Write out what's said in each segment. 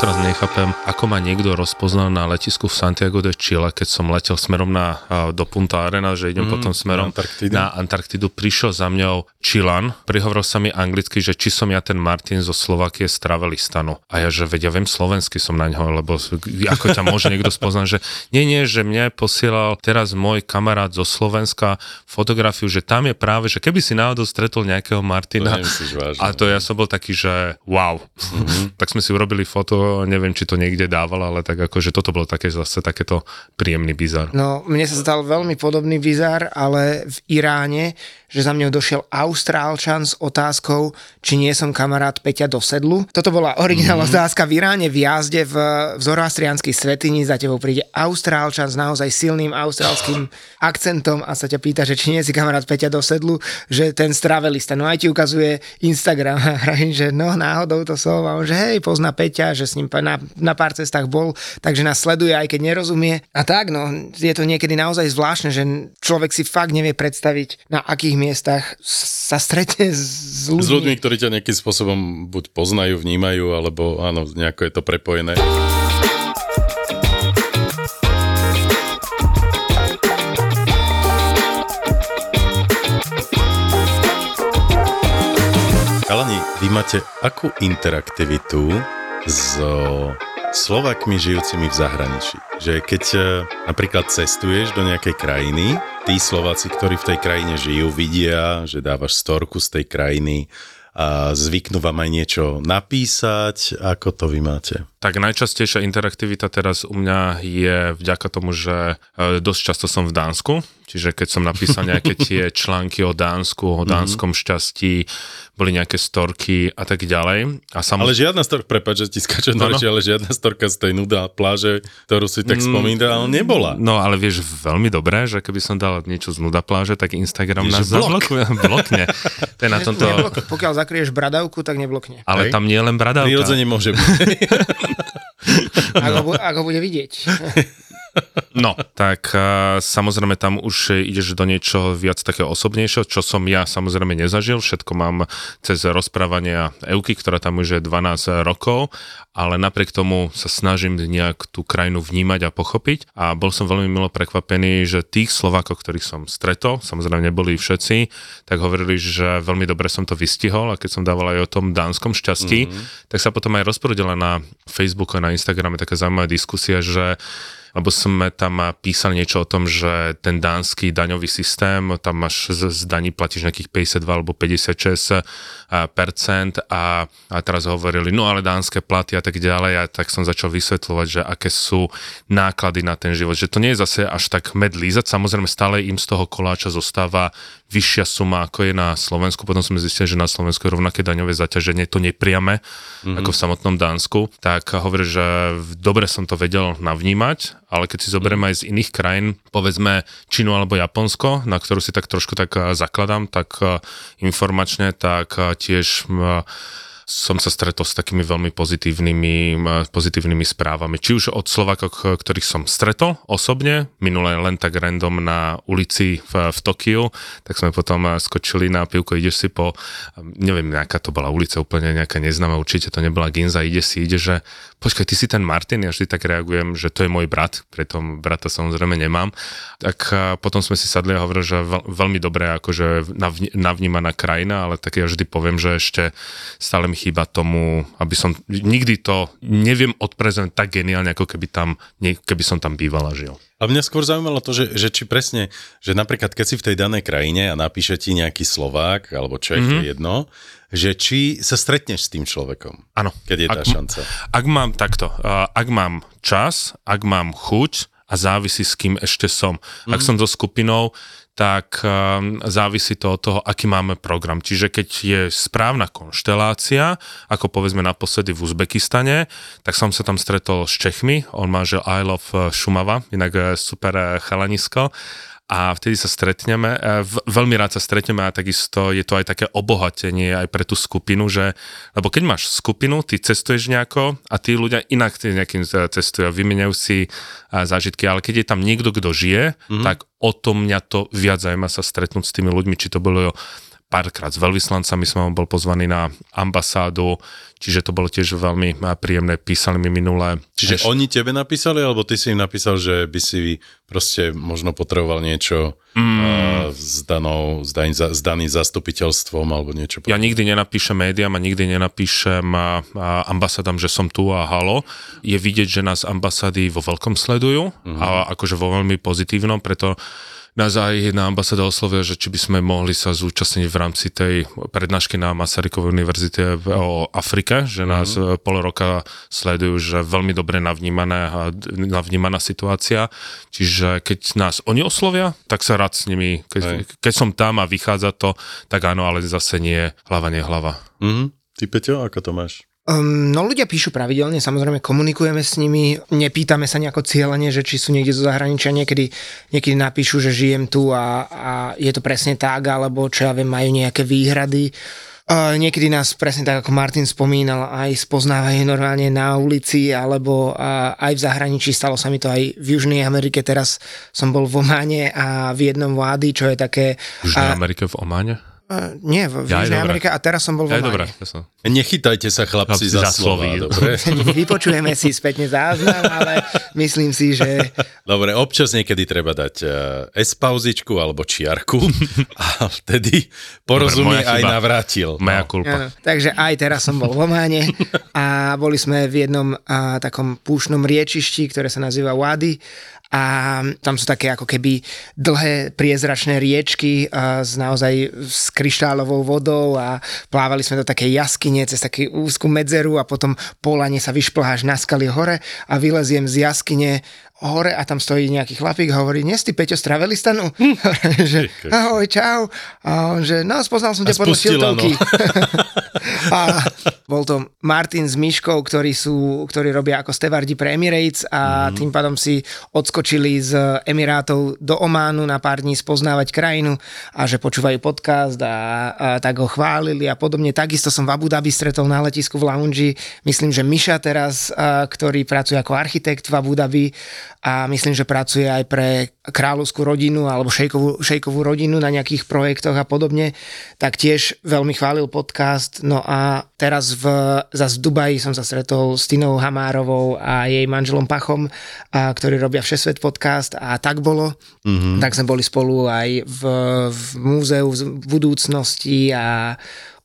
Doteraz nechápem, ako ma niekto rozpoznal na letisku v Santiago de Chile, keď som letel smerom na, do Punta Arena, že idem mm, potom smerom na Antarktidu. na Antarktidu. Prišiel za mňou Chilan, prihovoril sa mi anglicky, že či som ja ten Martin zo Slovakie z Travelistanu. A ja, že vedia, viem slovensky som na ňo, lebo ako ťa môže niekto spoznať, že nie, nie, že mne posielal teraz môj kamarát zo Slovenska fotografiu, že tam je práve, že keby si náhodou stretol nejakého Martina. To nemyslíš vážne. A to ja som bol taký, že wow. Mm-hmm. tak sme si urobili foto, neviem, či to niekde dával, ale tak akože toto bolo také zase takéto príjemný bizar. No, mne sa stal veľmi podobný bizar, ale v Iráne, že za mňou došiel Austrálčan s otázkou, či nie som kamarát Peťa do sedlu. Toto bola originálna mm-hmm. otázka v Iráne v jazde v, v zoroastrianskej svetini. Za tebou príde Austrálčan s naozaj silným austrálským akcentom a sa ťa pýta, že či nie si kamarát Peťa do sedlu, že ten stravelista. No aj ti ukazuje Instagram a hravím, že no náhodou to som a on, že hej, pozná Peťa, že s ním na, na pár cestách bol, takže nás sleduje, aj keď nerozumie. A tak, no, je to niekedy naozaj zvláštne, že človek si fakt nevie predstaviť, na akých miestach sa stretne s ľuďmi. S ľuďmi, ktorí ťa nejakým spôsobom buď poznajú, vnímajú, alebo áno, nejako je to prepojené. Kalani, vy máte akú interaktivitu so Slovakmi žijúcimi v zahraničí? Že keď e, napríklad cestuješ do nejakej krajiny, tí Slováci, ktorí v tej krajine žijú, vidia, že dávaš storku z tej krajiny a zvyknú vám aj niečo napísať. Ako to vy máte? Tak najčastejšia interaktivita teraz u mňa je vďaka tomu, že e, dosť často som v Dánsku, čiže keď som napísal nejaké tie články o Dánsku, o dánskom šťastí, boli nejaké storky a tak ďalej. A Ale samozrejme, žiadna storka, prepáč, že ti skáčem No, no. reči, ale žiadna storka z tej nuda pláže, ktorú si tak spomínal, nebola. No ale vieš veľmi dobre, že keby som dal niečo z nuda pláže, tak Instagram Je, nás blok. zablokuje. Blokne. To je na tomto... Neblok, pokiaľ zakrieš bradavku, tak neblokne. Ale Hej. tam nie je len bradavka. Prirodzene môže byť. Ak, ho, bu- ak ho bude vidieť. No, tak uh, samozrejme tam už ideš do niečo viac takého osobnejšieho, čo som ja samozrejme nezažil. Všetko mám cez rozprávania Euky, ktorá tam už je 12 rokov, ale napriek tomu sa snažím nejak tú krajinu vnímať a pochopiť. A bol som veľmi milo prekvapený, že tých Slovákov, ktorých som stretol, samozrejme neboli všetci, tak hovorili, že veľmi dobre som to vystihol a keď som dával aj o tom dánskom šťastí, mm-hmm. tak sa potom aj rozprudila na Facebooku a na Instagrame taká zaujímavá diskusia, že lebo sme tam písali niečo o tom, že ten dánsky daňový systém, tam máš z, z daní platíš nejakých 52 alebo 56 a, percent a, a teraz hovorili, no ale dánske platy a tak ďalej. A tak som začal vysvetľovať, že aké sú náklady na ten život, že to nie je zase až tak med lízať, samozrejme stále im z toho koláča zostáva vyššia suma, ako je na Slovensku, potom sme zistili, že na Slovensku je rovnaké daňové zaťaženie, to nepriame, mm-hmm. ako v samotnom Dánsku, tak hovorí, že dobre som to vedel navnímať, ale keď si zoberieme aj z iných krajín, povedzme Čínu alebo Japonsko, na ktorú si tak trošku tak eh, zakladám, tak eh, informačne, tak eh, tiež som sa stretol s takými veľmi pozitívnymi, pozitívnymi správami. Či už od Slovakov, k- ktorých som stretol osobne, minule len tak random na ulici v, v Tokiu, tak sme potom eh, skočili na pivko, ideš si po, neviem, nejaká to bola ulica, úplne nejaká neznáma, určite to nebola Ginza, ide si, ide, že počkaj, ty si ten Martin, ja vždy tak reagujem, že to je môj brat, preto brata samozrejme nemám. Tak potom sme si sadli a hovorili, že veľ, veľmi dobré akože navnímaná krajina, ale tak ja vždy poviem, že ešte stále mi chýba tomu, aby som nikdy to neviem odprezentovať tak geniálne, ako keby tam, keby som tam býval a žil. A mňa skôr zaujímalo to, že, že či presne, že napríklad keď si v tej danej krajine a napíše ti nejaký Slovák alebo Čech, mm-hmm. je jedno, že či sa stretneš s tým človekom. Áno. Keď je tá Ak- šanca. Ak mám takto, ak mám čas, ak mám chuť a závisí s kým ešte som. Mm. Ak som so skupinou, tak um, závisí to od toho, aký máme program. Čiže keď je správna konštelácia, ako povedzme naposledy v Uzbekistane, tak som sa tam stretol s Čechmi, on má, že I love Šumava, inak eh, super eh, chalanisko a vtedy sa stretneme. Veľmi rád sa stretneme a takisto je to aj také obohatenie aj pre tú skupinu, že, lebo keď máš skupinu, ty cestuješ nejako a tí ľudia inak nejakým cestujú, vymeniajú si zážitky, ale keď je tam niekto, kto žije, mm-hmm. tak o to mňa to viac zaujíma sa stretnúť s tými ľuďmi, či to bolo párkrát s veľvyslancami som bol pozvaný na ambasádu, čiže to bolo tiež veľmi príjemné, písali mi minulé. Čiže Eš... oni tebe napísali, alebo ty si im napísal, že by si proste možno potreboval niečo mm. uh, s, danou, s, daný, s daným zastupiteľstvom alebo niečo. Ja nikdy nenapíšem médiám a nikdy nenapíšem a, a ambasádam, že som tu a halo. Je vidieť, že nás ambasády vo veľkom sledujú mm. a akože vo veľmi pozitívnom, preto nás aj jedna ambasáda oslovila, že či by sme mohli sa zúčastniť v rámci tej prednášky na Masarykovej univerzite o Afrike, že nás mm-hmm. pol roka sledujú, že veľmi dobre navnímané a navnímaná situácia. Čiže keď nás oni oslovia, tak sa rád s nimi, keď, keď som tam a vychádza to, tak áno, ale zase nie hlava, nie hlava. Mm-hmm. Ty Peťo, ako to máš? Um, no ľudia píšu pravidelne, samozrejme komunikujeme s nimi, nepýtame sa nejako cieľene, že či sú niekde zo zahraničia, niekedy, niekedy napíšu, že žijem tu a, a je to presne tak, alebo čo ja viem, majú nejaké výhrady. Uh, niekedy nás presne tak, ako Martin spomínal, aj spoznávajú normálne na ulici, alebo uh, aj v zahraničí, stalo sa mi to aj v Južnej Amerike, teraz som bol v Ománe a v jednom vlády, čo je také... V Južnej Amerike v Ománe? Uh, nie, v ja, Južnej Amerike a teraz som bol vo Dobré, ja Nechytajte sa chlapci za, za slova, dobre? Vypočujeme si spätne záznam, ale myslím si, že... Dobre, občas niekedy treba dať uh, S-pauzičku alebo čiarku a vtedy porozumie aj navrátil. Moja no. kulpa. Ja, takže aj teraz som bol v Ománe a boli sme v jednom uh, takom púšnom riečišti, ktoré sa nazýva Wadi a tam sú také ako keby dlhé priezračné riečky s naozaj s kryštálovou vodou a plávali sme do takej jaskyne cez takú úzkú medzeru a potom polane sa vyšplháš na skaly hore a vyleziem z jaskyne hore a tam stojí nejaký chlapík a hovorí, nie si Peťo z Travelistanu? Hm. že ahoj, čau. A on že, no, spoznal som ťa podľa šiltovky. No. a bol to Martin s Myškou, ktorí, sú, ktorí robia ako stevardi pre Emirates a mm. tým pádom si odskočili z Emirátov do Ománu na pár dní spoznávať krajinu a že počúvajú podcast a, a tak ho chválili a podobne. Takisto som v Abu Dhabi stretol na letisku v lounge, myslím, že Miša teraz, a, ktorý pracuje ako architekt v Abu Dhabi, a myslím, že pracuje aj pre kráľovskú rodinu alebo šejkovú, šejkovú rodinu na nejakých projektoch a podobne, tak tiež veľmi chválil podcast. No a teraz v, zase v Dubaji som sa stretol s Tinou Hamárovou a jej manželom Pachom, a, ktorí robia Všesvet podcast a tak bolo. Mm-hmm. Tak sme boli spolu aj v, v múzeu v budúcnosti a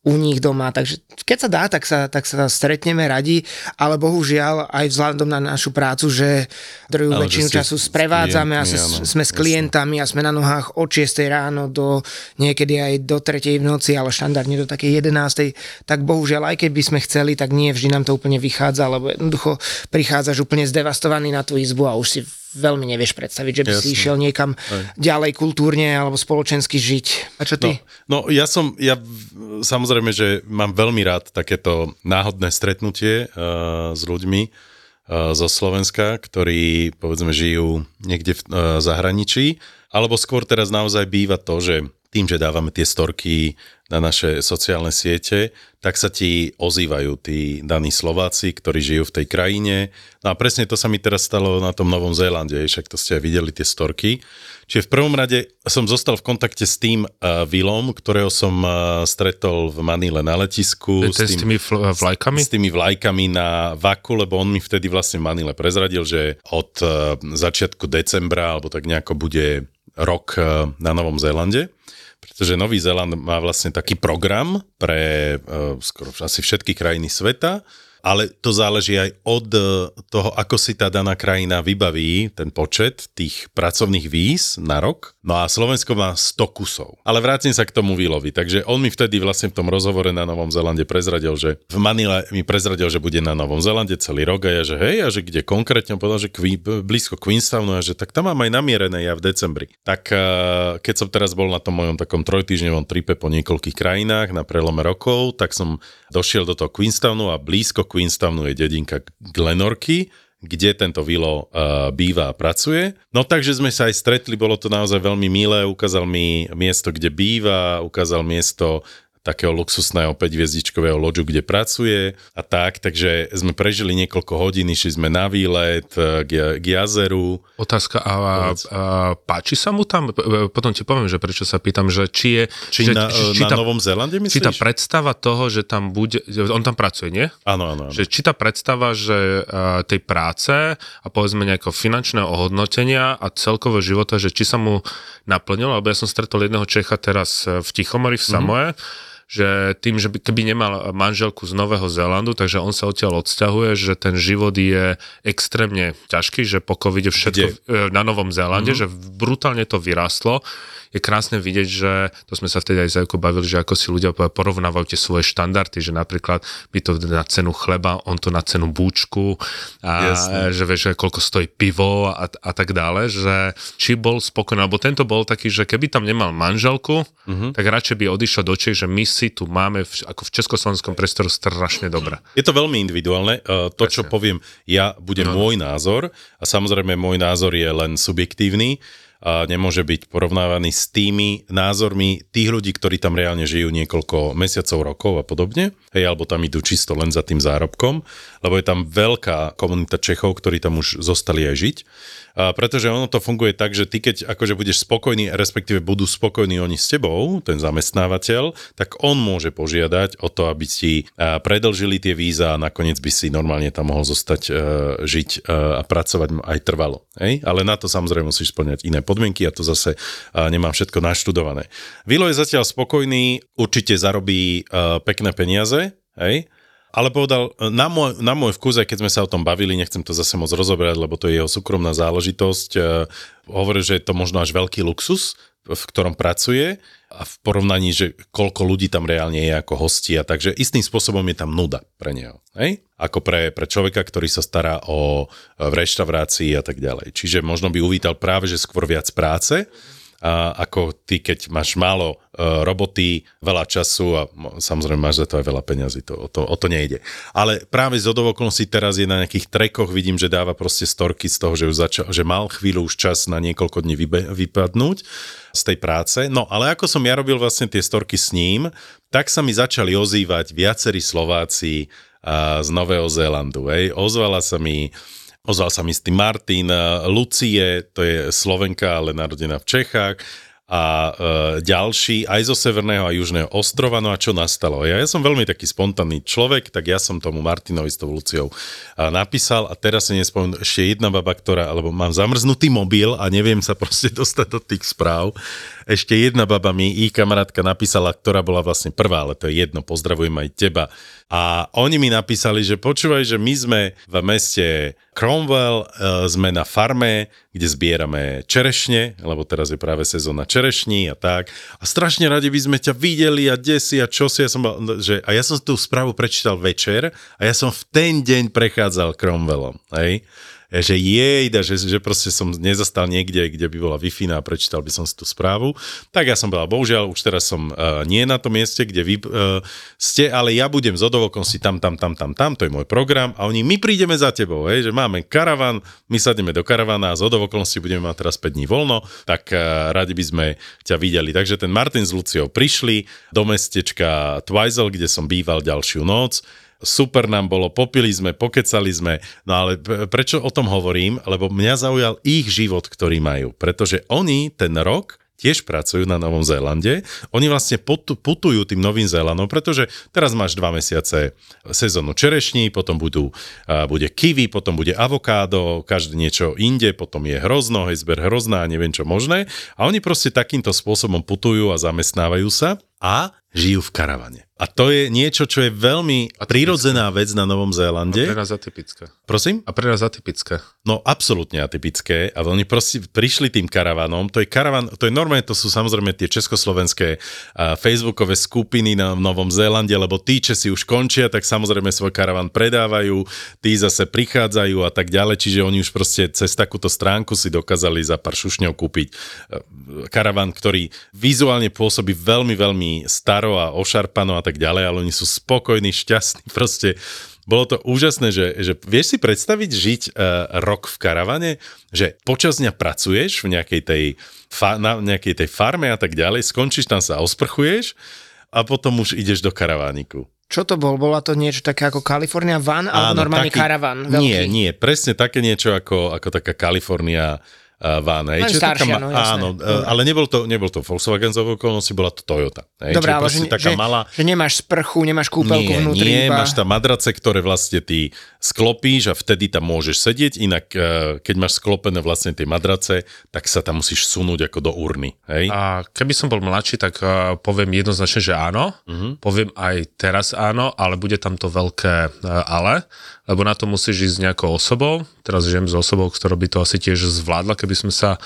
u nich doma, takže keď sa dá, tak sa, tak sa stretneme radi, ale bohužiaľ aj vzhľadom na našu prácu, že druhú ale väčšinu času sprevádzame a sme, sme s klientami a sme na nohách od 6 ráno do niekedy aj do 3 v noci, ale štandardne do takej 11, tak bohužiaľ aj keby sme chceli, tak nie vždy nám to úplne vychádza, lebo jednoducho prichádzaš úplne zdevastovaný na tú izbu a už si veľmi nevieš predstaviť, že by Jasne. si išiel niekam Aj. ďalej kultúrne alebo spoločensky žiť. A čo ty? No, no ja som, ja samozrejme, že mám veľmi rád takéto náhodné stretnutie uh, s ľuďmi uh, zo Slovenska, ktorí povedzme žijú niekde v uh, zahraničí, alebo skôr teraz naozaj býva to, že tým, že dávame tie storky na naše sociálne siete, tak sa ti ozývajú tí daní Slováci, ktorí žijú v tej krajine. No a presne to sa mi teraz stalo na tom Novom Zélande, však to ste aj videli tie storky. Čiže v prvom rade som zostal v kontakte s tým uh, Vilom, ktorého som uh, stretol v Manile na letisku. s, tým, s tými fl- vlajkami? S tými vlajkami na Vaku, lebo on mi vtedy vlastne v Manile prezradil, že od uh, začiatku decembra, alebo tak nejako bude rok uh, na Novom Zélande pretože Nový Zéland má vlastne taký program pre uh, skoro asi všetky krajiny sveta ale to záleží aj od e, toho, ako si tá daná krajina vybaví ten počet tých pracovných víz na rok. No a Slovensko má 100 kusov. Ale vrátim sa k tomu výlovi. Takže on mi vtedy vlastne v tom rozhovore na Novom Zelande prezradil, že v Manile mi prezradil, že bude na Novom Zelande celý rok a ja, že hej, a že kde konkrétne, on povedal, že kví, blízko Queenstownu a že tak tam mám aj namierené ja v decembri. Tak e, keď som teraz bol na tom mojom takom trojtýždňovom tripe po niekoľkých krajinách na prelome rokov, tak som došiel do toho Queenstownu a blízko Queenstownu je dedinka Glenorky, kde tento Vilo uh, býva a pracuje. No takže sme sa aj stretli, bolo to naozaj veľmi milé, ukázal mi miesto, kde býva, ukázal miesto, takého luxusného 5-hviezdičkového loďu, kde pracuje a tak, takže sme prežili niekoľko hodín, išli sme na výlet e, k, k jazeru. Otázka, a, a, a páči sa mu tam? E, potom ti poviem, že prečo sa pýtam, že či je... Či že, na, či, na tá, Novom Zélande myslíš? Či tá predstava toho, že tam bude... On tam pracuje, nie? Áno, áno. Že či tá predstava, že uh, tej práce a povedzme nejakého finančného ohodnotenia a celkového života, že či sa mu naplnilo, lebo ja som stretol jedného Čecha teraz v Tichomori v Samoe, mm-hmm že tým, že by, keby nemal manželku z Nového Zélandu, takže on sa odtiaľ odsťahuje, že ten život je extrémne ťažký, že po covide všetko Kde? E, na Novom Zélande, mm-hmm. že brutálne to vyrástlo je krásne vidieť, že to sme sa vtedy aj za bavili, že ako si ľudia porovnávajú tie svoje štandardy, že napríklad by to na cenu chleba, on to na cenu búčku a Jasne. že vieš, koľko stojí pivo a, a tak dále, že či bol spokojný, alebo tento bol taký, že keby tam nemal manželku, uh-huh. tak radšej by odišiel do Čech, že my si tu máme v, ako v československom priestoru strašne dobre. Je to veľmi individuálne. E, to, čo poviem ja, bude no. môj názor a samozrejme môj názor je len subjektívny nemôže byť porovnávaný s tými názormi tých ľudí, ktorí tam reálne žijú niekoľko mesiacov, rokov a podobne, hej, alebo tam idú čisto len za tým zárobkom, lebo je tam veľká komunita Čechov, ktorí tam už zostali aj žiť a pretože ono to funguje tak, že ty keď akože budeš spokojný, respektíve budú spokojní oni s tebou, ten zamestnávateľ, tak on môže požiadať o to, aby ti predlžili tie víza a nakoniec by si normálne tam mohol zostať uh, žiť uh, a pracovať aj trvalo. Hej? Ale na to samozrejme musíš splňať iné podmienky a to zase nemám všetko naštudované. Vilo je zatiaľ spokojný, určite zarobí uh, pekné peniaze, hej? Ale povedal, na môj, na môj vkus, aj keď sme sa o tom bavili, nechcem to zase moc rozoberať, lebo to je jeho súkromná záležitosť, e, hovorí, že je to možno až veľký luxus, v ktorom pracuje a v porovnaní, že koľko ľudí tam reálne je ako hostia, takže istým spôsobom je tam nuda pre neho. Hej? Ako pre, pre človeka, ktorý sa stará o v reštaurácii a tak ďalej. Čiže možno by uvítal práve, že skôr viac práce, ako ty, keď máš málo uh, roboty, veľa času a samozrejme máš za to aj veľa peňazí, to, o, to, o to nejde. Ale práve z okolností teraz je na nejakých trekoch, vidím, že dáva proste storky z toho, že, už začal, že mal chvíľu už čas na niekoľko dní vybe, vypadnúť z tej práce. No ale ako som ja robil vlastne tie storky s ním, tak sa mi začali ozývať viacerí Slováci z Nového Zélandu. Hej. Ozvala sa mi Ozval sa mi s tým Martin, Lucie, to je Slovenka, ale narodená v Čechách a e, ďalší aj zo Severného a Južného ostrova. No a čo nastalo? Ja, ja som veľmi taký spontánny človek, tak ja som tomu Martinovi s tou Luciou a napísal a teraz si nespomenul ešte jedna baba, ktorá, alebo mám zamrznutý mobil a neviem sa proste dostať do tých správ. Ešte jedna baba mi, ich kamarátka napísala, ktorá bola vlastne prvá, ale to je jedno, pozdravujem aj teba. A oni mi napísali, že počúvaj, že my sme v meste Cromwell, e, sme na farme, kde zbierame čerešne, lebo teraz je práve sezóna čerešní a tak. A strašne radi by sme ťa videli a desi a čo si. Ja som že, a ja som tú správu prečítal večer a ja som v ten deň prechádzal Cromwellom. Hej? Že jej, že, že proste som nezastal niekde, kde by bola wi a prečítal by som si tú správu. Tak ja som bola, bohužiaľ, už teraz som uh, nie na tom mieste, kde vy uh, ste, ale ja budem z si tam, tam, tam, tam, tam, to je môj program a oni, my prídeme za tebou, hej, že máme karavan, my sadneme do karavana a z okolností budeme mať teraz 5 dní voľno, tak uh, radi by sme ťa videli. Takže ten Martin s Luciou prišli do mestečka Twizel, kde som býval ďalšiu noc super nám bolo, popili sme, pokecali sme, no ale prečo o tom hovorím? Lebo mňa zaujal ich život, ktorý majú, pretože oni ten rok tiež pracujú na Novom Zélande. Oni vlastne putujú tým Novým Zélandom, pretože teraz máš dva mesiace sezónu čerešní, potom budú, bude kiwi, potom bude avokádo, každé niečo inde, potom je hrozno, hejzber hrozná, neviem čo možné. A oni proste takýmto spôsobom putujú a zamestnávajú sa a žijú v karavane. A to je niečo, čo je veľmi prirodzená vec na Novom Pre Zélande. nás atypické. Prosím? A pre nás atypické. No absolútne atypické, ale oni proste prišli tým karavanom, to je karavan, to je normálne, to sú samozrejme tie československé a, facebookové skupiny na Novom Zélande, lebo tí Česi už končia, tak samozrejme svoj karavan predávajú, tí zase prichádzajú a tak ďalej, čiže oni už proste cez takúto stránku si dokázali za pár šušňov kúpiť e, karavan, ktorý vizuálne pôsobí veľmi, veľmi staro a ošarpano a tak ďalej, ale oni sú spokojní, šťastní, proste bolo to úžasné, že, že vieš si predstaviť žiť uh, rok v karavane, že počas dňa pracuješ v nejakej tej, fa, na nejakej tej farme a tak ďalej, skončíš tam sa osprchuješ a potom už ideš do karavániku. Čo to bol? Bola to niečo také ako California van alebo normálny karavan? Veľký? Nie, nie, presne také niečo ako, ako taká Kalifornia uh, van. hej. Len Čiže taká staršia, no, jasné. áno, uh, ale nebol to, nebol to Volkswagen z okolnosti, bola to Toyota. Hej. Dobre, ale že, taká že, malá, že nemáš sprchu, nemáš kúpelku nie, vnútri nie, iba... máš tam madrace, ktoré vlastne ty sklopíš a vtedy tam môžeš sedieť, inak eh, keď máš sklopené vlastne tie madrace, tak sa tam musíš sunúť ako do urny. Hej? A keby som bol mladší, tak uh, poviem jednoznačne, že áno. Uh-huh. Poviem aj teraz áno, ale bude tam to veľké ale, lebo na to musíš ísť s nejakou osobou. Teraz žijem s osobou, ktorá by to asi tiež zvládla, keby sme sa,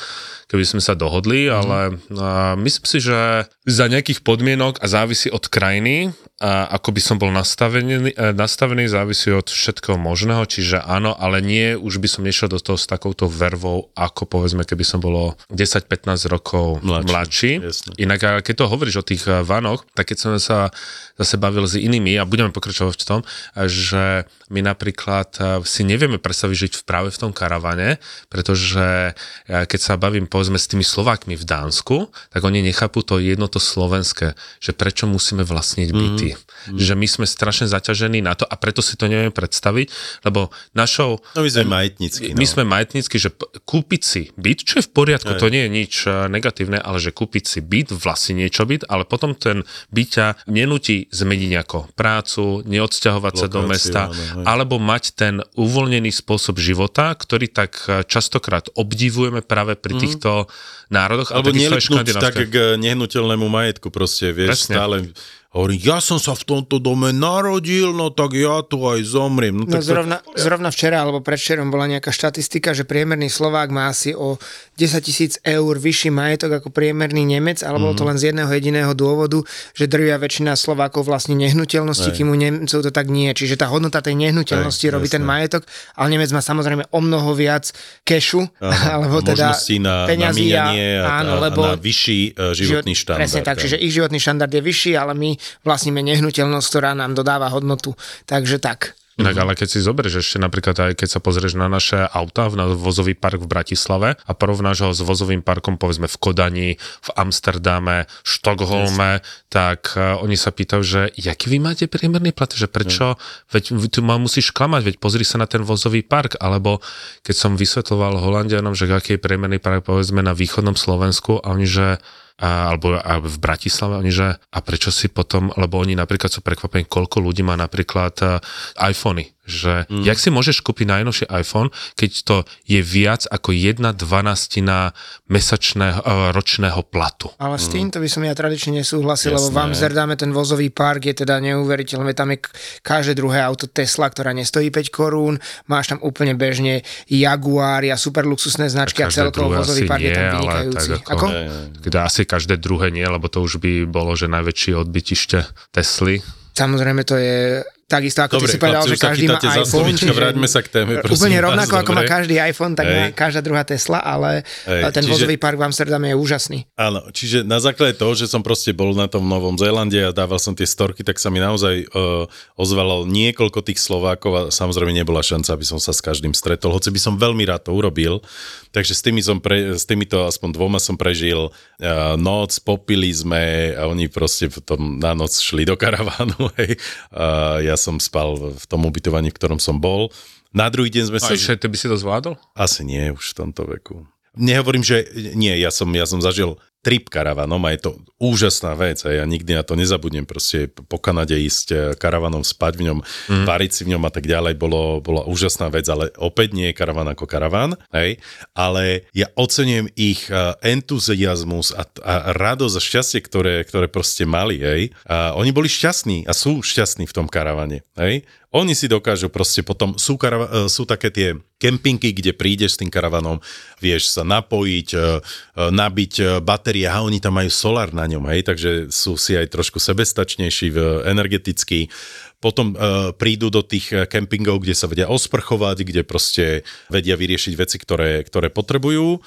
keby sme sa dohodli, uh-huh. ale uh, myslím si, že za nejakých podmienok a závisí od krajiny, a ako by som bol nastavený, eh, nastavený, závisí od všetkého možného, čiže áno, ale nie, už by som nešiel do toho s takouto vervou, ako povedzme, keby som bolo 10-15 rokov Mladší, mladší. jasne. Inak keď to hovoríš o tých eh, vanoch, tak keď som sa zase bavil s inými a budeme pokračovať v tom, že my napríklad eh, si nevieme predstaviť žiť práve v tom karavane, pretože keď sa bavím povedzme s tými Slovákmi v Dánsku, tak oni nechápu to jedno to slovenské, že prečo musíme vlastniť byty. Mm. Že my sme strašne zaťažení na to a preto si to nevieme predstaviť, lebo našou No my sme majetnícky. my no. sme majetnícky, že kúpiť si byt, čo je v poriadku, to nie je nič eh, negatívne, ale že kúpiť si byt, vlastne niečo byt, ale potom ten byt ťa nenúti zmeniť nejako prácu, neodsťahovať sa do Lokáciu, mesta, áno, alebo mať ten uvoľnený spôsob života, ktorý tak eh, častokrát obdivujeme práve pri týchto národoch. Alebo škandinávske. tak k nehnuteľnému majetku proste, vieš, Presne. stále hovorí, ja som sa v tomto dome narodil, no tak ja tu aj zomriem. No, No tak to, zrovna, zrovna včera alebo predvčerom bola nejaká štatistika, že priemerný Slovák má asi o 10 tisíc eur vyšší majetok ako priemerný Nemec, ale bolo to Mhm. len z jedného jediného dôvodu, že drvia väčšina Slovákov vlastne nehnuteľnosti, kým u Nemcov to tak nie. Čiže tá hodnota tej nehnuteľnosti Hej, robí ten jasné. majetok, ale Nemec má samozrejme o mnoho viac kešu, alebo teda na, na peňazí míňanie a, áno, a, lebo na vyšší uh, životný život- štandard. Presne tak, hej. čiže ich životný štandard je vyšší, ale my vlastníme nehnuteľnosť, ktorá nám dodáva hodnotu. Takže tak. Inak, ale keď si zoberieš ešte napríklad aj keď sa pozrieš na naše auta, na vozový park v Bratislave a porovnáš ho s vozovým parkom povedzme v Kodani, v Amsterdame, Štokholme, tak uh, oni sa pýtajú, že jaký vy máte priemerný plat, že prečo, veď vy tu ma musíš klamať, veď pozri sa na ten vozový park, alebo keď som vysvetloval Holandianom, že aký je priemerný park povedzme na východnom Slovensku a oni, že a, alebo a v Bratislave, oni že a prečo si potom, lebo oni napríklad sú prekvapení, koľko ľudí má napríklad iPhony, že mm. jak si môžeš kúpiť najnovší iPhone, keď to je viac ako jedna dvanastina mesačného, uh, ročného platu. Ale s týmto by som ja tradične nesúhlasil, lebo v Jasné. Amsterdame ten vozový park je teda neuveriteľný. Tam je každé druhé auto Tesla, ktorá nestojí 5 korún. Máš tam úplne bežne Jaguar a super luxusné značky a Každé celkovo vozový park je tam nie, vynikajúci. ako- Ako? Teda asi každé druhé nie, lebo to už by bolo, že najväčšie odbytište Tesly. Samozrejme to je takisto, ako Dobre, ty si povedal, že každý má iPhone. slovíčka, vráťme sa k téme, prosím Úplne vás, rovnako, ako má dobre? každý iPhone, tak Hej. má každá druhá Tesla, ale Hej, ten čiže- vozový park v Amsterdame je úžasný. Áno, čiže na základe toho, že som proste bol na tom Novom Zélande a dával som tie storky, tak sa mi naozaj uh, ozvalo niekoľko tých Slovákov a samozrejme nebola šanca, aby som sa s každým stretol, hoci by som veľmi rád to urobil. Takže s, tými som pre, s týmito aspoň dvoma som prežil uh, noc, popili sme a oni proste potom na noc šli do karavánu. Hej. Uh, ja som spal v tom ubytovaní, v ktorom som bol. Na druhý deň sme A sa... ešte ty by si to zvládol? Asi nie už v tomto veku. Nehovorím, že nie, ja som, ja som zažil trip karavanom a je to úžasná vec a ja nikdy na to nezabudnem proste po Kanade ísť e, karavanom, spať v ňom, mm. variť si v ňom a tak ďalej, bolo, bola úžasná vec, ale opäť nie je karavan ako karavan, hej, ale ja ocenujem ich e, entuziasmus a, a radosť a šťastie, ktoré, ktoré proste mali, hej. A oni boli šťastní a sú šťastní v tom karavane, hej. Oni si dokážu proste potom, sú, karava, e, sú také tie kempingy, kde prídeš s tým karavanom, vieš sa napojiť, e, e, nabiť batérie a oni tam majú solár na ňom, hej, takže sú si aj trošku sebestačnejší energeticky. Potom uh, prídu do tých kempingov, kde sa vedia osprchovať, kde proste vedia vyriešiť veci, ktoré, ktoré potrebujú.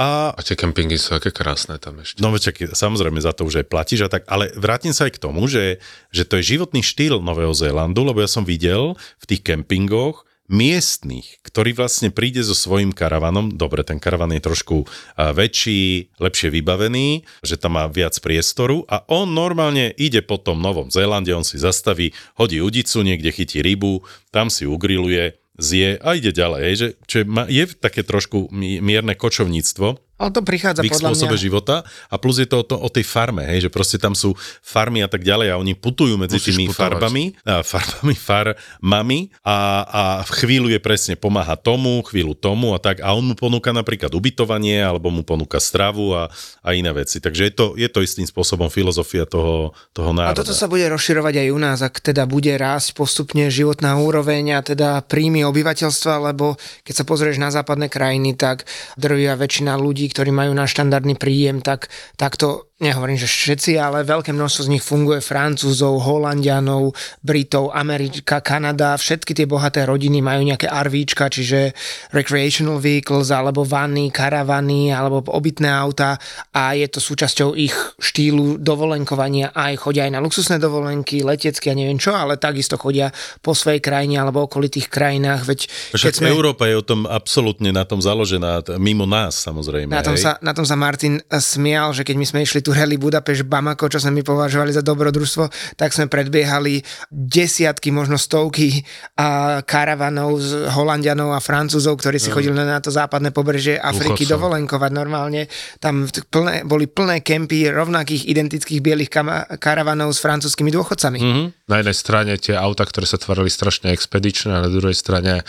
A, a tie kempingy sú aké krásne tam ešte. No veď samozrejme za to už aj platíš a tak, ale vrátim sa aj k tomu, že, že to je životný štýl Nového Zélandu, lebo ja som videl v tých kempingoch miestných, ktorý vlastne príde so svojím karavanom, dobre, ten karavan je trošku väčší, lepšie vybavený, že tam má viac priestoru a on normálne ide po tom Novom Zélande, on si zastaví, hodí udicu, niekde chytí rybu, tam si ugriluje, zje a ide ďalej. Že, čo je, je také trošku mierne kočovníctvo, ale to prichádza v ich podľa spôsobe mňa. života a plus je to o, to o tej farme, hej, že proste tam sú farmy a tak ďalej a oni putujú medzi Musíš tými putovať. farbami, a farbami, farmami a, a v chvíľu je presne pomáha tomu, chvíľu tomu a tak a on mu ponúka napríklad ubytovanie alebo mu ponúka stravu a, a iné veci. Takže je to, je to istým spôsobom filozofia toho, toho A národa. toto sa bude rozširovať aj u nás, ak teda bude rásť postupne životná úroveň a teda príjmy obyvateľstva, lebo keď sa pozrieš na západné krajiny, tak drvia väčšina ľudí, ktorí majú na štandardný príjem, tak takto nehovorím, že všetci, ale veľké množstvo z nich funguje Francúzov, Holandianov, Britov, Amerika, Kanada, všetky tie bohaté rodiny majú nejaké RVčka, čiže recreational vehicles, alebo vany, karavany, alebo obytné auta a je to súčasťou ich štýlu dovolenkovania aj chodia aj na luxusné dovolenky, letecké a neviem čo, ale takisto chodia po svojej krajine alebo okolitých krajinách, veď Však sme... Európa je o tom absolútne na tom založená, mimo nás samozrejme. Na tom, hej. sa, na tom sa Martin smial, že keď my sme išli tu rally Budapešť Bamako, čo sme my považovali za dobrodružstvo, tak sme predbiehali desiatky, možno stovky a karavanov z Holandianov a Francúzov, ktorí si chodili na to západné pobrežie Afriky Dôchodcov. dovolenkovať normálne. Tam plné, boli plné kempy rovnakých identických bielých kama, karavanov s francúzskými dôchodcami. Mm. Na jednej strane tie auta, ktoré sa tvorili strašne expedičné, a na druhej strane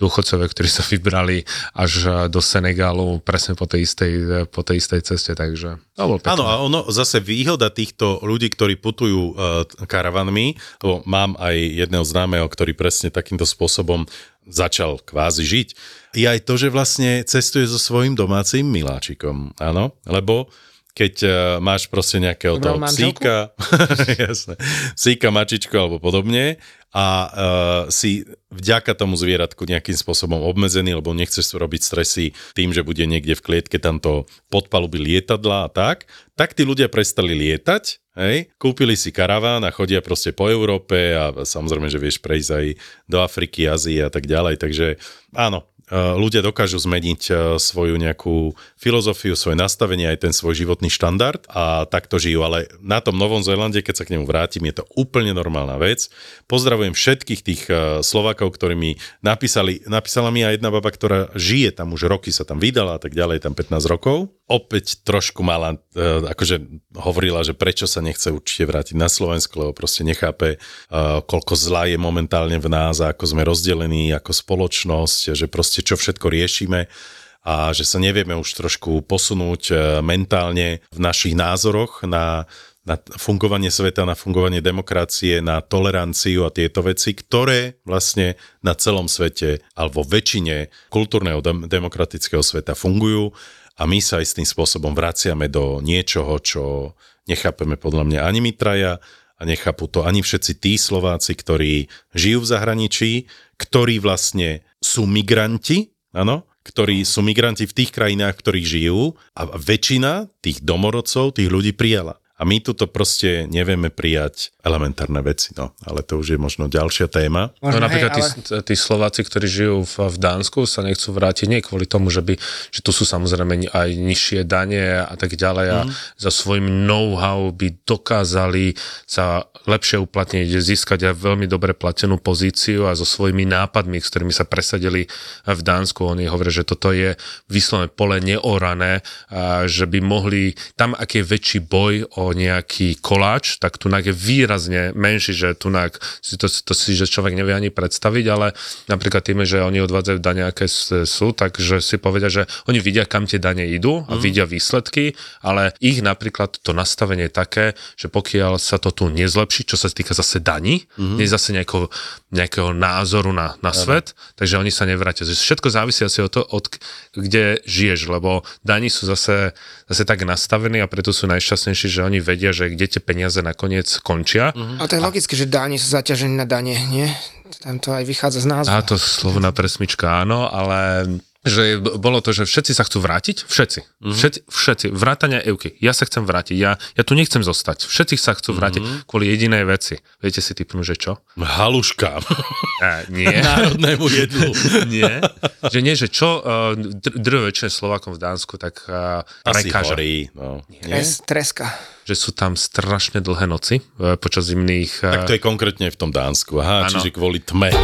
dôchodcovia, ktorí sa vybrali až do Senegalu presne po tej istej, po tej istej ceste, takže to bol pekné. Áno, a ono zase výhoda týchto ľudí, ktorí putujú uh, karavanmi, lebo mám aj jedného známeho, ktorý presne takýmto spôsobom začal kvázi žiť, je aj to, že vlastne cestuje so svojím domácim miláčikom, áno, lebo keď uh, máš proste nejakého toho psíka, jasné, psíka, mačičku alebo podobne a uh, si vďaka tomu zvieratku nejakým spôsobom obmedzený, lebo nechceš robiť stresy tým, že bude niekde v klietke tamto podpaluby lietadla a tak, tak tí ľudia prestali lietať, hej, kúpili si karaván a chodia proste po Európe a samozrejme, že vieš prejsť aj do Afriky, Ázie a tak ďalej, takže áno, ľudia dokážu zmeniť e, svoju nejakú filozofiu, svoje nastavenie, aj ten svoj životný štandard a takto žijú. Ale na tom Novom Zélande, keď sa k nemu vrátim, je to úplne normálna vec. Pozdravujem všetkých tých e, Slovákov, ktorí mi napísali, napísala mi aj jedna baba, ktorá žije tam už roky, sa tam vydala a tak ďalej, tam 15 rokov. Opäť trošku mala, e, akože hovorila, že prečo sa nechce určite vrátiť na Slovensko, lebo proste nechápe, e, koľko zla je momentálne v nás a ako sme rozdelení ako spoločnosť, že proste čo všetko riešime a že sa nevieme už trošku posunúť e, mentálne v našich názoroch na, na fungovanie sveta, na fungovanie demokracie, na toleranciu a tieto veci, ktoré vlastne na celom svete alebo väčšine kultúrneho dem- demokratického sveta fungujú a my sa istým spôsobom vraciame do niečoho, čo nechápeme podľa mňa ani my traja a nechápu to ani všetci tí Slováci, ktorí žijú v zahraničí, ktorí vlastne sú migranti, áno, ktorí sú migranti v tých krajinách, v ktorých žijú a väčšina tých domorodcov, tých ľudí prijala. A my tu to proste nevieme prijať elementárne veci, no. Ale to už je možno ďalšia téma. No Možno, napríklad hej, tí, ale... tí Slováci, ktorí žijú v, v Dánsku, sa nechcú vrátiť nie kvôli tomu, že, by, že tu sú samozrejme aj nižšie dane a tak ďalej a za svojim know-how by dokázali sa lepšie uplatniť, získať aj veľmi dobre platenú pozíciu a so svojimi nápadmi, s ktorými sa presadili v Dánsku. Oni hovoria, že toto je vyslovene pole neorané, a že by mohli, tam aký je väčší boj o nejaký koláč, tak tu je výrazne menší, že tu si to, to si že človek nevie ani predstaviť, ale napríklad tým, že oni odvádzajú dane, aké sú, takže si povedia, že oni vidia, kam tie dane idú a vidia výsledky, ale ich napríklad to nastavenie je také, že pokiaľ sa to tu nezlepší, čo sa týka zase daní, nie zase nejakého, nejakého názoru na, na svet, takže oni sa nevrátia. Všetko závisí asi od toho, od, kde žiješ, lebo daní sú zase, zase tak nastavení a preto sú najšťastnejší, že oni vedia, že kde tie peniaze nakoniec končia. Ale to je logické, že dáni sú zaťažení na dane, nie? Tam to aj vychádza z názvu. A to slovná presmička, áno, ale že bolo to, že všetci sa chcú vrátiť, všetci, mm-hmm. všetci, všetci, vrátania Euky, ja sa chcem vrátiť, ja, ja tu nechcem zostať, všetci sa chcú vrátiť mm-hmm. kvôli jedinej veci. Viete si typnúť, že čo? Haluška. A, nie. Národnému jedlu. nie. Že nie, že čo, uh, dr- väčšine Slovákom v Dánsku, tak uh, Asi prekáža. horí. No. Nie? Tres, treska. Že sú tam strašne dlhé noci uh, počas zimných... Tak Uh, to je konkrétne v tom Dánsku. Aha, Áno. čiže kvôli tme.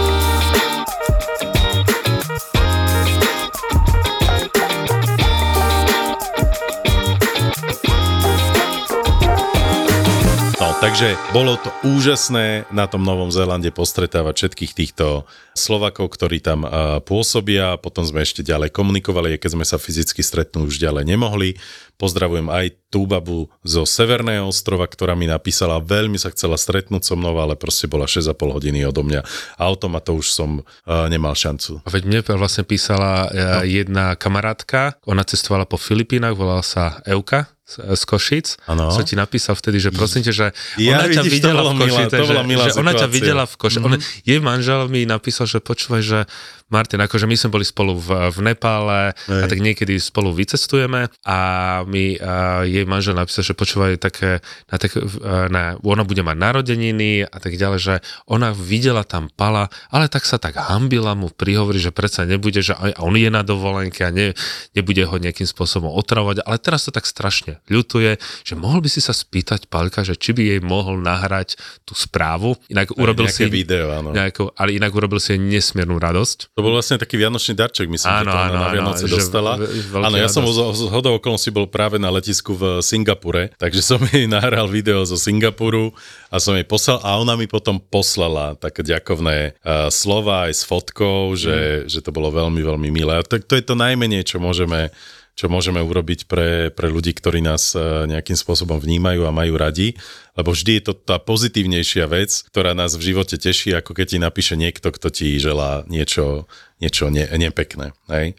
Takže bolo to úžasné na tom Novom Zélande postretávať všetkých týchto Slovakov, ktorí tam pôsobia. Potom sme ešte ďalej komunikovali, keď sme sa fyzicky stretnúť už ďalej nemohli. Pozdravujem aj tú babu zo Severného ostrova, ktorá mi napísala, veľmi sa chcela stretnúť so mnou, ale proste bola 6,5 hodiny odo mňa. Autom a to už som nemal šancu. Veď mne vlastne písala no. jedna kamarátka, ona cestovala po Filipínach, volala sa Euka z, Košic. Áno. Som ti napísal vtedy, že prosím ťa, že Ja, ona ťa vidíš, videla v milá- Košice, že, že ona ťa videla v Košice. Mhm. Mm-hmm. Jej manžel mi napísal, že počúvaj, že Martin, akože my sme boli spolu v, v Nepále a tak niekedy spolu vycestujeme a mi a jej manžel napísal, že počúvaj také, na také na, ona bude mať narodeniny a tak ďalej, že ona videla tam pala, ale tak sa tak hambila mu prihovorí, že predsa nebude, že aj on je na dovolenke a ne, nebude ho nejakým spôsobom otravovať, ale teraz to tak strašne ľutuje, že mohol by si sa spýtať Palka, že či by jej mohol nahrať tú správu, inak urobil nejaké si video, áno. nejakú, ale inak urobil si nesmiernu radosť. To bol vlastne taký vianočný darček, myslím, Áno, že to áno, na áno, Vianoce že dostala. Áno, ja som z z hodou okolností bol práve na letisku v Singapure, takže som jej nahral video zo Singapuru a som jej poslal a ona mi potom poslala také ďakovné uh, slova aj s fotkou, že, že to bolo veľmi, veľmi milé. A tak to je to najmenej, čo môžeme čo môžeme urobiť pre, pre ľudí, ktorí nás eh, nejakým spôsobom vnímajú a majú radi, lebo vždy je to tá pozitívnejšia vec, ktorá nás v živote teší, ako keď ti napíše niekto, kto ti želá niečo, niečo ne, nepekné. Hej?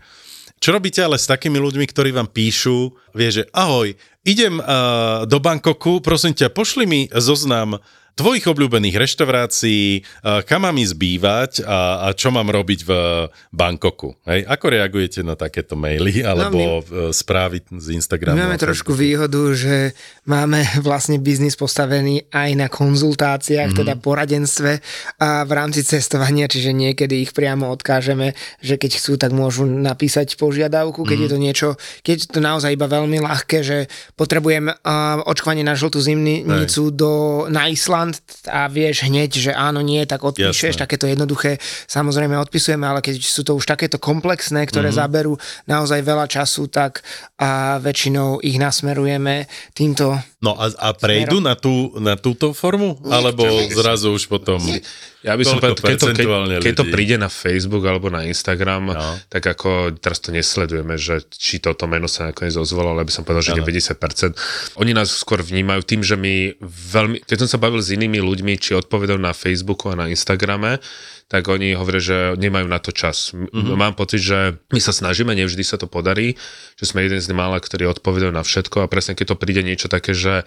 Čo robíte ale s takými ľuďmi, ktorí vám píšu, vie, že ahoj, idem uh, do Bangkoku, prosím ťa, pošli mi zoznam tvojich obľúbených reštaurácií, kam mám ísť bývať a, a čo mám robiť v Bangkoku. Hej? Ako reagujete na takéto maily alebo no, správy z Instagramu? My máme trošku výhodu, že máme vlastne biznis postavený aj na konzultáciách, mm-hmm. teda poradenstve a v rámci cestovania, čiže niekedy ich priamo odkážeme, že keď chcú, tak môžu napísať požiadavku, keď mm-hmm. je to niečo, keď je to naozaj iba veľmi ľahké, že potrebujem uh, očkovanie na žltú zimnicu do, na Island a vieš hneď, že áno, nie, tak odpíšeš, Jasné. takéto jednoduché samozrejme odpisujeme, ale keď sú to už takéto komplexné, ktoré mm-hmm. zaberú naozaj veľa času, tak a väčšinou ich nasmerujeme týmto No a, a prejdú na, tú, na túto formu? Alebo zrazu už potom... Ja by som povedal, keď to, keď, keď to príde na Facebook alebo na Instagram, No. no. tak ako teraz to nesledujeme, že či toto meno sa nakoniec ozvalo, ale by som povedal, že Áno. 90%. Oni nás skôr vnímajú tým, že my veľmi, keď som sa bavil s inými ľuďmi, či odpovedajú na Facebooku a na Instagrame, tak oni hovoria, že nemajú na to čas. Mhm. Mm-hmm. Mám pocit, že my sa snažíme, nevždy sa to podarí, že sme jeden z mála, ktorí odpovedajú na všetko a presne keď to príde niečo také, že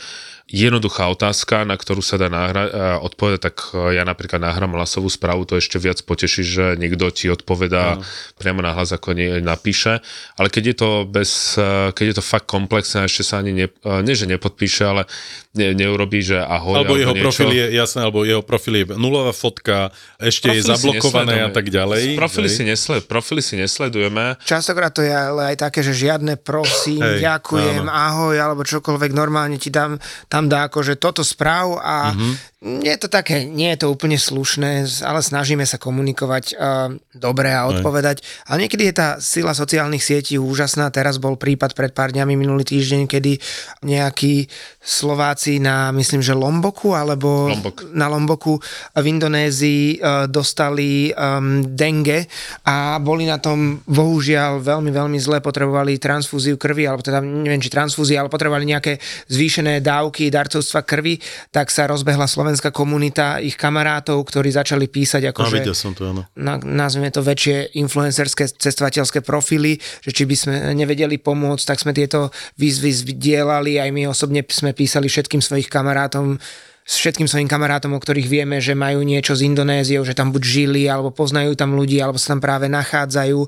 jednoduchá otázka, na ktorú sa dá nahra- odpovedať, tak e, ja napríklad nahrám hlasovú správu, to ešte viac poteší, že niekto ti odpovedá no. priamo na hlas, ako nie, napíše. Ale keď je to bez, e, keď je to fakt komplexné, ešte sa ani ne, e, nie, že nepodpíše, ale ne, neurobí, že ahoj. Alebo jeho niečo. profil je, jasné, alebo jeho profil je nulová fotka, ešte je Profily si zablokované a tak ďalej. Profily si, nesled, profily si nesledujeme. Častokrát to je ale aj také, že žiadne prosím, Hej, ďakujem, áno. ahoj, alebo čokoľvek normálne ti dám, tam dá akože toto správ a Mhm. Je to také, nie je to úplne slušné, ale snažíme sa komunikovať uh, dobre a odpovedať. Ale niekedy je tá sila sociálnych sietí úžasná. Teraz bol prípad pred pár dňami minulý týždeň, kedy nejakí Slováci na, myslím, že Lomboku, alebo Lombok. na Lomboku v Indonézii uh, dostali um, dengue a boli na tom bohužiaľ veľmi, veľmi zle, potrebovali transfúziu krvi, alebo teda neviem, či transfúzia, ale potrebovali nejaké zvýšené dávky darcovstva krvi, tak sa rozbehla slovenská komunita ich kamarátov, ktorí začali písať No, akože videl som to, áno. na, nazvime to väčšie influencerské cestovateľské profily, že či by sme nevedeli pomôcť, tak sme tieto výzvy zdieľali, aj my osobne sme písali všetkým svojich kamarátom, s všetkým svojim kamarátom, o ktorých vieme, že majú niečo z Indonéziou, že tam buď žili, alebo poznajú tam ľudí, alebo sa tam práve nachádzajú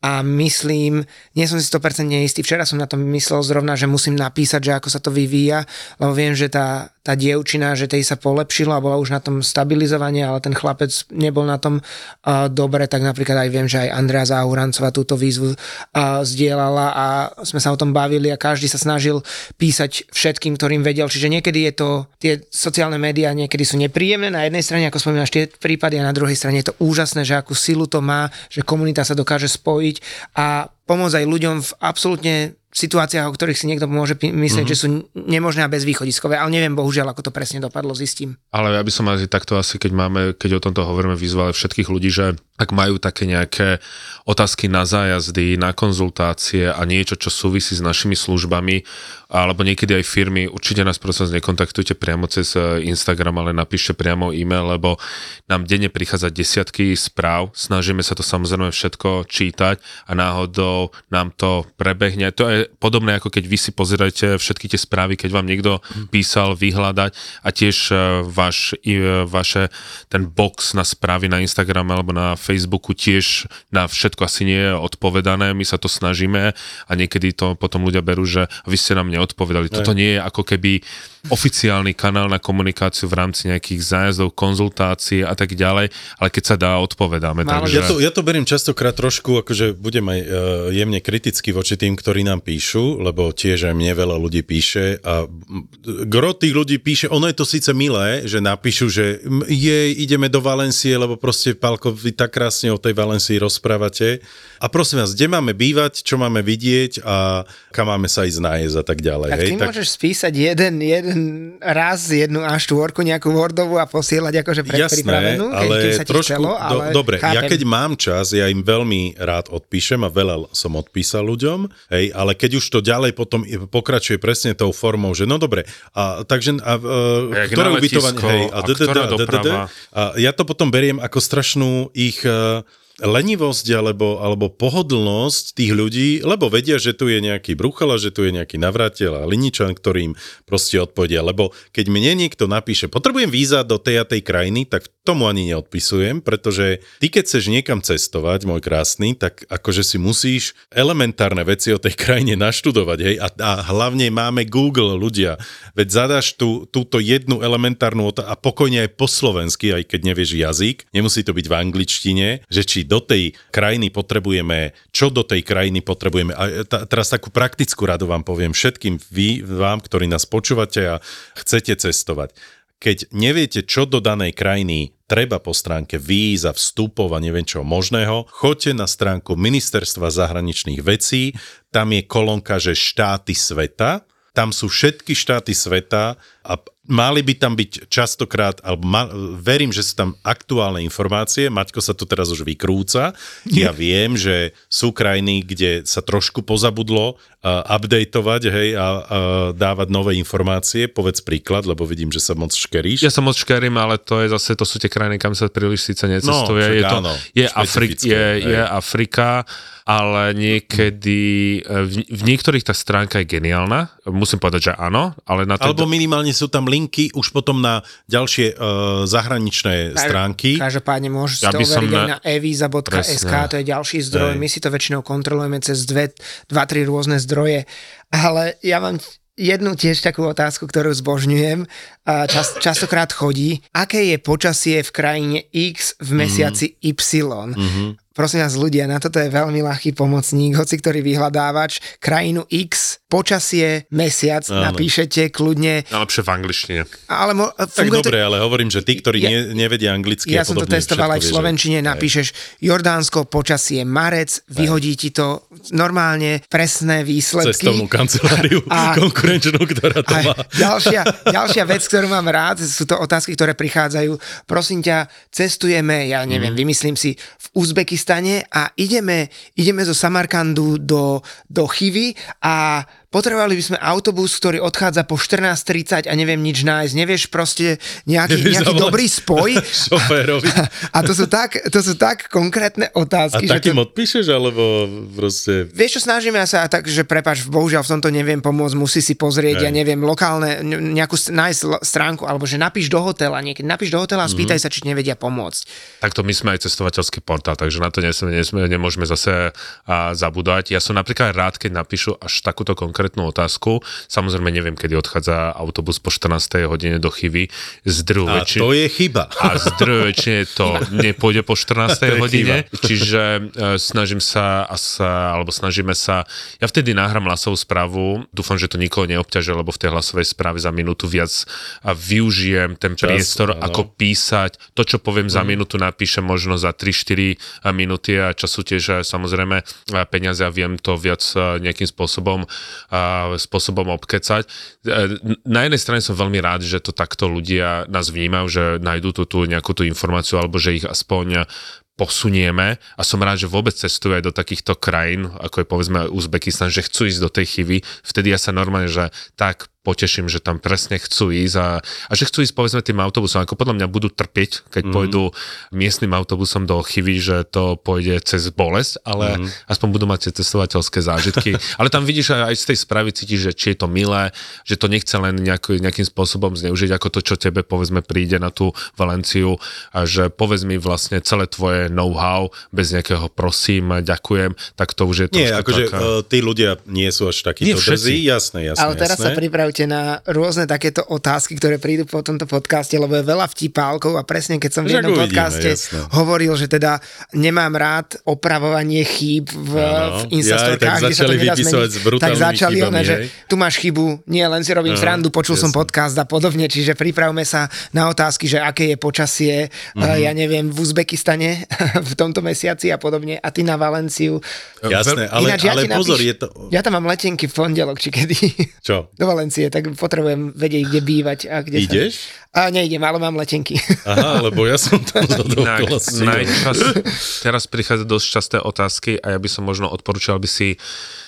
a myslím, nie som si 100% istý, včera som na tom myslel zrovna, že musím napísať, že ako sa to vyvíja, lebo viem, že tá, tá dievčina, že tej sa polepšilo a bola už na tom stabilizovanie, ale ten chlapec nebol na tom uh, dobre, tak napríklad aj viem, že aj Andrea Záhurancová túto výzvu uh, zdieľala a sme sa o tom bavili a každý sa snažil písať všetkým, ktorým vedel, čiže niekedy je to, tie sociálne médiá niekedy sú nepríjemné na jednej strane, ako spomínaš tie prípady a na druhej strane je to úžasné, že akú silu to má, že komunita sa dokáže spojiť a pomôcť aj ľuďom v absolútne situáciách, o ktorých si niekto môže myslieť, mm-hmm. že sú nemožné a bezvýchodiskové, ale neviem bohužiaľ, ako to presne dopadlo, zistím. Ale ja by som asi takto asi, keď máme, keď o tomto hovoríme, vyzvali všetkých ľudí, že ak majú také nejaké otázky na zájazdy, na konzultácie a niečo, čo súvisí s našimi službami, alebo niekedy aj firmy, určite nás prosím nekontaktujte priamo cez eh, Instagram, ale napíšte priamo e-mail, lebo nám denne prichádza desiatky správ, snažíme sa to samozrejme všetko čítať a náhodou nám to prebehne. To je podobné, ako keď vy si pozeráte všetky tie správy, keď vám niekto písal vyhľadať a tiež eh, váš, vaše, ten box na správy na Instagram alebo na Facebooku tiež na všetko asi nie je odpovedané, my sa to snažíme a niekedy to potom ľudia berú, že vy ste nám neodpovedali. Toto nie je ako keby oficiálny kanál na komunikáciu v rámci nejakých zájazdov, konzultácií a tak ďalej, ale keď sa dá, odpovedáme. Málo Takže... Ja to, ja to beriem častokrát trošku, akože budem aj uh, jemne kriticky voči tým, ktorí nám píšu, lebo tiež aj mne veľa ľudí píše a gro tých ľudí píše, ono je to síce milé, že napíšu, že jej, ideme do Valencie, lebo proste, Pálko, vy tak krásne o tej Valencii rozprávate. A prosím vás, kde máme bývať, čo máme vidieť a kam máme sa ísť nájsť a tak ďalej. Tak hej? ty môžeš spísať jeden, jeden raz jednu A4, nejakú Wordovú a posielať akože predpripravenú, Jasné, ale keď sa ti trošku, chcelo, ale do, dobre, ja chápem. keď mám čas, ja im veľmi rád odpíšem a veľa som odpísal ľuďom, hej, ale keď už to ďalej potom pokračuje presne tou formou, že no dobre, a takže a, a, Jak ktoré ubytovanie, hej, a doprava. a ja to potom beriem ako strašnú ich e, lenivosť alebo, alebo pohodlnosť tých ľudí, lebo vedia, že tu je nejaký bruchala, že tu je nejaký navrátil a liničan, ktorým proste odpovedia. Lebo keď mne niekto napíše, potrebujem víza do tej a tej krajiny, tak tomu ani neodpisujem, pretože ty keď chceš niekam cestovať, môj krásny, tak akože si musíš elementárne veci o tej krajine naštudovať, hej, a, a hlavne máme Google, ľudia, veď zadaš tú, túto jednu elementárnu otázku a pokojne aj po slovensky, aj keď nevieš jazyk, nemusí to byť v angličtine, že či do tej krajiny potrebujeme, čo do tej krajiny potrebujeme. A ta, teraz takú praktickú radu vám poviem všetkým vy, vám, ktorí nás počúvate a chcete cestovať. Keď neviete, čo do danej krajiny treba po stránke víz a vstupov a neviem čo možného, choďte na stránku Ministerstva zahraničných vecí, tam je kolónka, že štáty sveta, tam sú všetky štáty sveta a mali by tam byť častokrát, alebo ma, verím, že sú tam aktuálne informácie, Maťko sa tu teraz už vykrúca, ja viem, že sú krajiny, kde sa trošku pozabudlo uh, updateovať, hej, a uh, dávať nové informácie, povedz príklad, lebo vidím, že sa moc škeríš. Ja sa moc škerím, ale to je zase, to sú tie krajiny, kam sa príliš síce necestuje. No, je, to, áno, je, Afri- je, hej. je Afrika, ale niekedy, e, v, v niektorých tá stránka je geniálna, musím povedať, že áno, ale na Alebo tento, minimálne sú tam linky už potom na ďalšie uh, zahraničné stránky. Každopádne môžete Ja som overiť aj na- eviza.sk, to je ďalší zdroj. Hej. My si to väčšinou kontrolujeme cez dve, dva, tri rôzne zdroje. Ale ja vám jednu tiež takú otázku, ktorú zbožňujem. A čas, častokrát chodí. Aké je počasie v krajine X v mesiaci mm. Y? Mm-hmm. Prosím vás ľudia, na toto je veľmi ľahký pomocník, hoci ktorý vyhľadávač, krajinu X, počasie, mesiac, Áno. napíšete kľudne. Najlepšie v angličtine. Ale mo, tak dobre, to... ale hovorím, že tí, ktorí ja, ne, nevedia anglicky Ja som to testoval aj v Slovenčine, že... napíšeš Jordánsko, počasie, marec, vyhodí ti to normálne, presné výsledky. Cestovnú kanceláriu a, konkurenčnú, ktorá to má. Ďalšia, ďalšia vec, ktorú mám rád, sú to otázky, ktoré prichádzajú. Prosím ťa, cestujeme, ja neviem, mm. vymyslím si, v Uzbekistane Pakistane a ideme, ideme zo Samarkandu do, do Chivy a potrebovali by sme autobus, ktorý odchádza po 14.30 a neviem nič nájsť. Nevieš proste nejaký, nejaký dobrý spoj. A, a to, sú tak, to sú tak konkrétne otázky. A takým to... odpíšeš, alebo proste... Vieš čo, snažíme sa tak, že prepač, bohužiaľ v tomto neviem pomôcť, musí si pozrieť, Aj. ja neviem, lokálne, nejakú nájsť stránku, alebo že napíš do hotela, niekedy napíš do hotela a spýtaj mm-hmm. sa, či nevedia pomôcť. Takto my sme aj cestovateľský portál, takže na to nesme, nesme, nemôžeme zase a, zabudovať. Ja som napríklad rád, keď napíšu až takúto konkrétnu konkrétnu otázku. Samozrejme neviem, kedy odchádza autobus po 14. hodine do Chyvy. Z a väčšine, to je chyba. A z väčšine to nepôjde po 14. hodine. Chyba. Čiže uh, snažím sa, sa, alebo snažíme sa, ja vtedy nahrám hlasovú správu, dúfam, že to nikoho neobťažuje, lebo v tej hlasovej správe za minútu viac a využijem ten Čas, priestor, áno. ako písať. To, čo poviem mm. za mhm. minútu, napíšem možno za 3-4 minúty a času tiež samozrejme peniaze a viem to viac nejakým spôsobom spôsobom obkecať. E, na jednej strane som veľmi rád, že to takto ľudia nás vnímajú, že nájdú tú, tú nejakú tú informáciu alebo že ich aspoň posunieme a som rád, že vôbec cestujú aj do takýchto krajín, ako je povedzme Uzbekistan, že chcú ísť do tej chyby. Vtedy ja sa normálne, že tak poteším, že tam presne chcú ísť a, a že chcú ísť povedzme tým autobusom, ako podľa mňa budú trpieť, keď mm. pôjdu miestnym autobusom do chyby, že to pôjde cez bolesť, ale mm. aspoň budú mať tie cestovateľské zážitky. ale tam vidíš aj z tej správy cítiš, že či je to milé, že to nechce len nejaký, nejakým spôsobom zneužiť, ako to, čo tebe povedzme príde na tú Valenciu a že povedz mi vlastne celé tvoje know-how bez nejakého prosím, ďakujem, tak to už je to. Nie, akože taká... uh, tí ľudia nie sú až takíto drzí, jasné, jasné. Ale teraz jasné. sa priprav pripravte na rôzne takéto otázky, ktoré prídu po tomto podcaste, lebo je veľa vtipálkov a presne keď som v jednom uvidíme, podcaste jasné. hovoril, že teda nemám rád opravovanie chýb v, v Instastorkách, ja, kde sa to nedá zmeniť, tak začali chybami, one, že tu máš chybu, nie len si robím srandu, počul jasné. som podcast a podobne, čiže pripravme sa na otázky, že aké je počasie, mm-hmm. ja neviem, v Uzbekistane v tomto mesiaci a podobne a ty na Valenciu. Jasné, ale, Ináč, ja ale pozor, napíš, je to... Ja tam mám letenky v pondelok, či kedy. Čo? Do Valencie financie, tak potrebujem vedieť, kde bývať. A kde Ideš? Sa... A neidem, ale mám letenky. Aha, lebo ja som tam Inak, najčas, Teraz prichádza dosť časté otázky a ja by som možno odporučil, aby si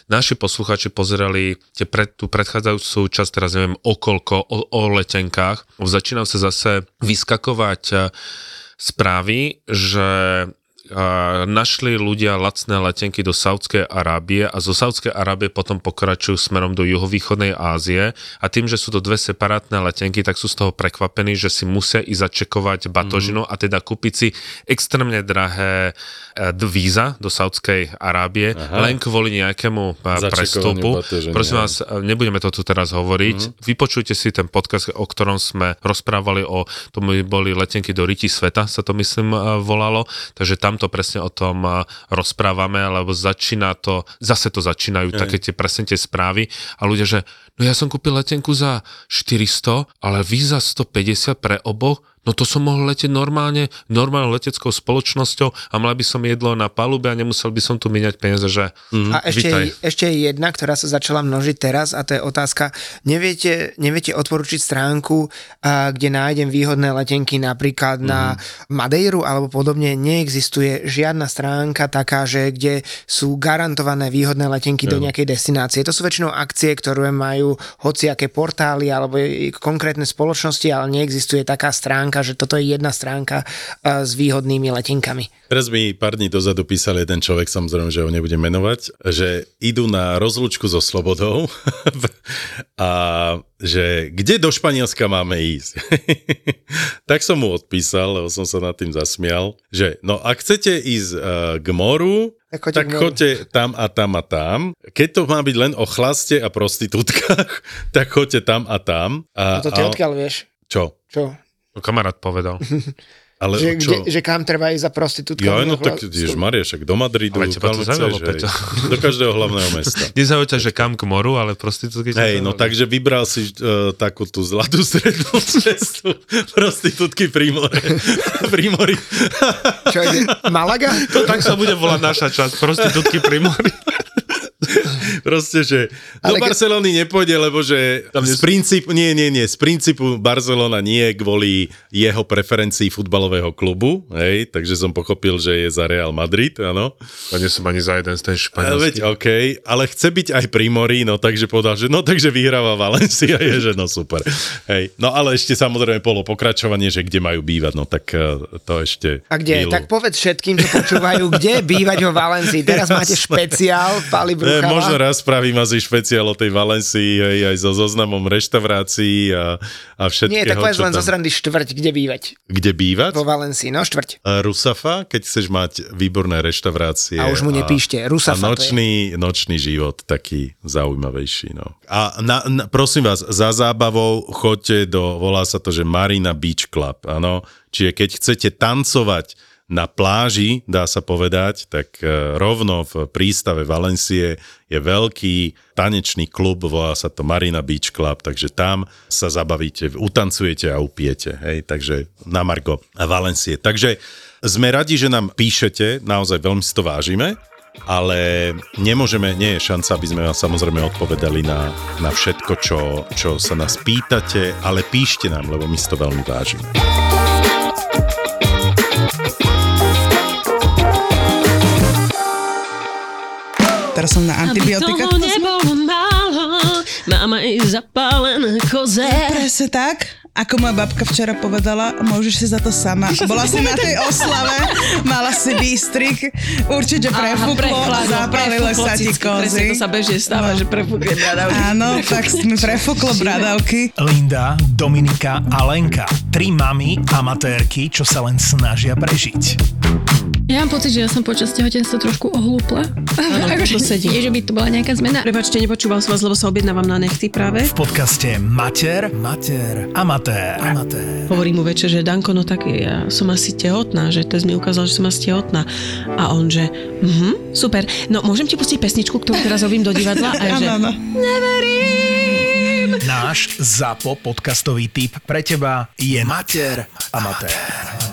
naši posluchači pozerali tie pred, tú predchádzajúcu časť, teraz neviem, okolko, o, o letenkách. Začínajú sa zase vyskakovať eh, správy, že našli ľudia lacné letenky do Saudskej Arábie a zo Saudskej Arábie potom pokračujú smerom do juhovýchodnej Ázie a tým, že sú to dve separátne letenky, tak sú z toho prekvapení, že si musia i začekovať batožinu mm. a teda kúpiť si extrémne drahé e, víza do Saudskej Arábie Aha. len kvôli nejakému e, prestupu. Prosím vás, e, nebudeme to tu teraz hovoriť. Mm. Vypočujte si ten podcast, o ktorom sme rozprávali o tom boli letenky do Riti sveta, sa to myslím volalo, takže tam to presne o tom rozprávame, lebo začína to, zase to začínajú Aj. také tie presne tie správy a ľudia, že no ja som kúpil letenku za 400, ale vy za 150 pre oboch, No to som mohol letieť normálne, normálnou leteckou spoločnosťou a mal by som jedlo na palube a nemusel by som tu míňať peniaze, že mm, A ešte, je, ešte je jedna, ktorá sa začala množiť teraz a to je otázka, neviete, neviete odporučiť stránku, a, kde nájdem výhodné letenky napríklad mm. na mhm. Madeiru alebo podobne, neexistuje žiadna stránka taká, že kde sú garantované výhodné letenky do nejakej destinácie. To sú väčšinou akcie, ktoré majú hociaké portály alebo konkrétne spoločnosti, ale neexistuje taká stránka stránka, že toto je jedna stránka uh, s výhodnými letenkami. Teraz mi pár dní dozadu písal jeden človek, samozrejme, že ho nebudem menovať, že idú na rozlúčku so Slobodou a že kde do Španielska máme ísť. tak som mu odpísal, lebo som sa nad tým zasmial, že no ak chcete ísť uh, k moru, Tak choďte tak choďte tam a tam a tam. Keď to má byť len o chlaste a prostitútkach, tak choďte tam a tam. A, A to ty a, odkiaľ vieš? Čo? Čo? To kamarát povedal. Ale Že, čo? kde, že kam treba ísť za prostitútkou? Ja, no tak, Ježiš Maria, však do Madridu, Ale teba to zaujalo, chceš, do každého hlavného mesta. Nezaujíte, že kam k moru, ale prostitútky... ťa Hej, no takže vybral si uh, takú tú zlatú strednú cestu prostitútky pri more. pri mori. Čo ide? Malaga? To tak sa bude volať naša časť, prostitútky pri mori. Proste, že do Ale ke- Barcelony nepôjde, lebo že Tam z princípu, nie, nie, nie, z princípu Barcelona nie kvôli jeho preferencii futbalového klubu, hej, takže som pochopil, že je za Real Madrid, áno. A nie som ani za jeden z ten španielský. veď, OK, ale chce byť aj pri mori, no takže povedal, že no takže vyhráva Valencia, je, že no super. Hej, no ale ešte samozrejme bolo pokračovanie, že kde majú bývať, no tak eh, to ešte... A kde? chvíľu. Tak povedz všetkým, čo počúvajú, kde bývať vo Valencii. Teraz máte špeciál, Pali Ne, Bruchala. možno raz spravím asi špeciál o tej Valencii, hej, aj so zoznamom reštaurácií a, a všetkého, Nie, tak povedz len tam... zo srandy štvrť, kde bývať. Kde bývať? Vo Valencii, no štvrť. A Rusafa, keď chceš mať výborné reštaurácie. A už mu nepíšte, Rusafa A nočný, nočný život taký zaujímavejší. No. A na, na, prosím vás, za zábavou choďte do, volá sa to, že Marina Beach Club, áno. Čiže keď chcete tancovať na pláži, dá sa povedať, tak e, rovno v prístave Valencie je veľký tanečný klub, volá sa to Marina Beach Club, takže tam sa zabavíte, utancujete a upijete, hej, takže na Margo a Valencie. Takže sme radi, že nám píšete, naozaj veľmi si to vážime, ale nemôžeme, nie je šanca, aby sme vám samozrejme odpovedali na, na všetko, čo, čo sa nás pýtate, ale píšte nám, lebo my si to veľmi vážime. Teraz som na Aby antibiotika. toho nebolo málo, mám aj zapálené koze. Presne tak. Ako moja babka včera povedala, môžeš si za to sama. Bola si na tej oslave, mala si výstrik, určite prefúklo a zapálile sa ti Presne to kozy. sa bežne stáva, že prefúkne bradavky. Áno, tak mi prefúklo bradavky. Linda, Dominika a Lenka. Tri mamy amatérky, čo sa len snažia prežiť. Ja mám pocit, že ja som počas tehotenstva trošku ohlúpla. Áno, akože, to sedí. nie, že by to bola nejaká zmena. Prepačte, nepočúval som vás, lebo sa objednávam na nechty práve. V podcaste Mater, Mater, Amatér. Amatér. Hovorí mu večer, že Danko, no tak ja som asi tehotná, že test mi ukázal, že som asi tehotná. A on, že mhm, super, no môžem ti pustiť pesničku, ktorú teraz robím do divadla? A ja, že, áno. Náš ZAPO podcastový tip pre teba je Mater, Amatér.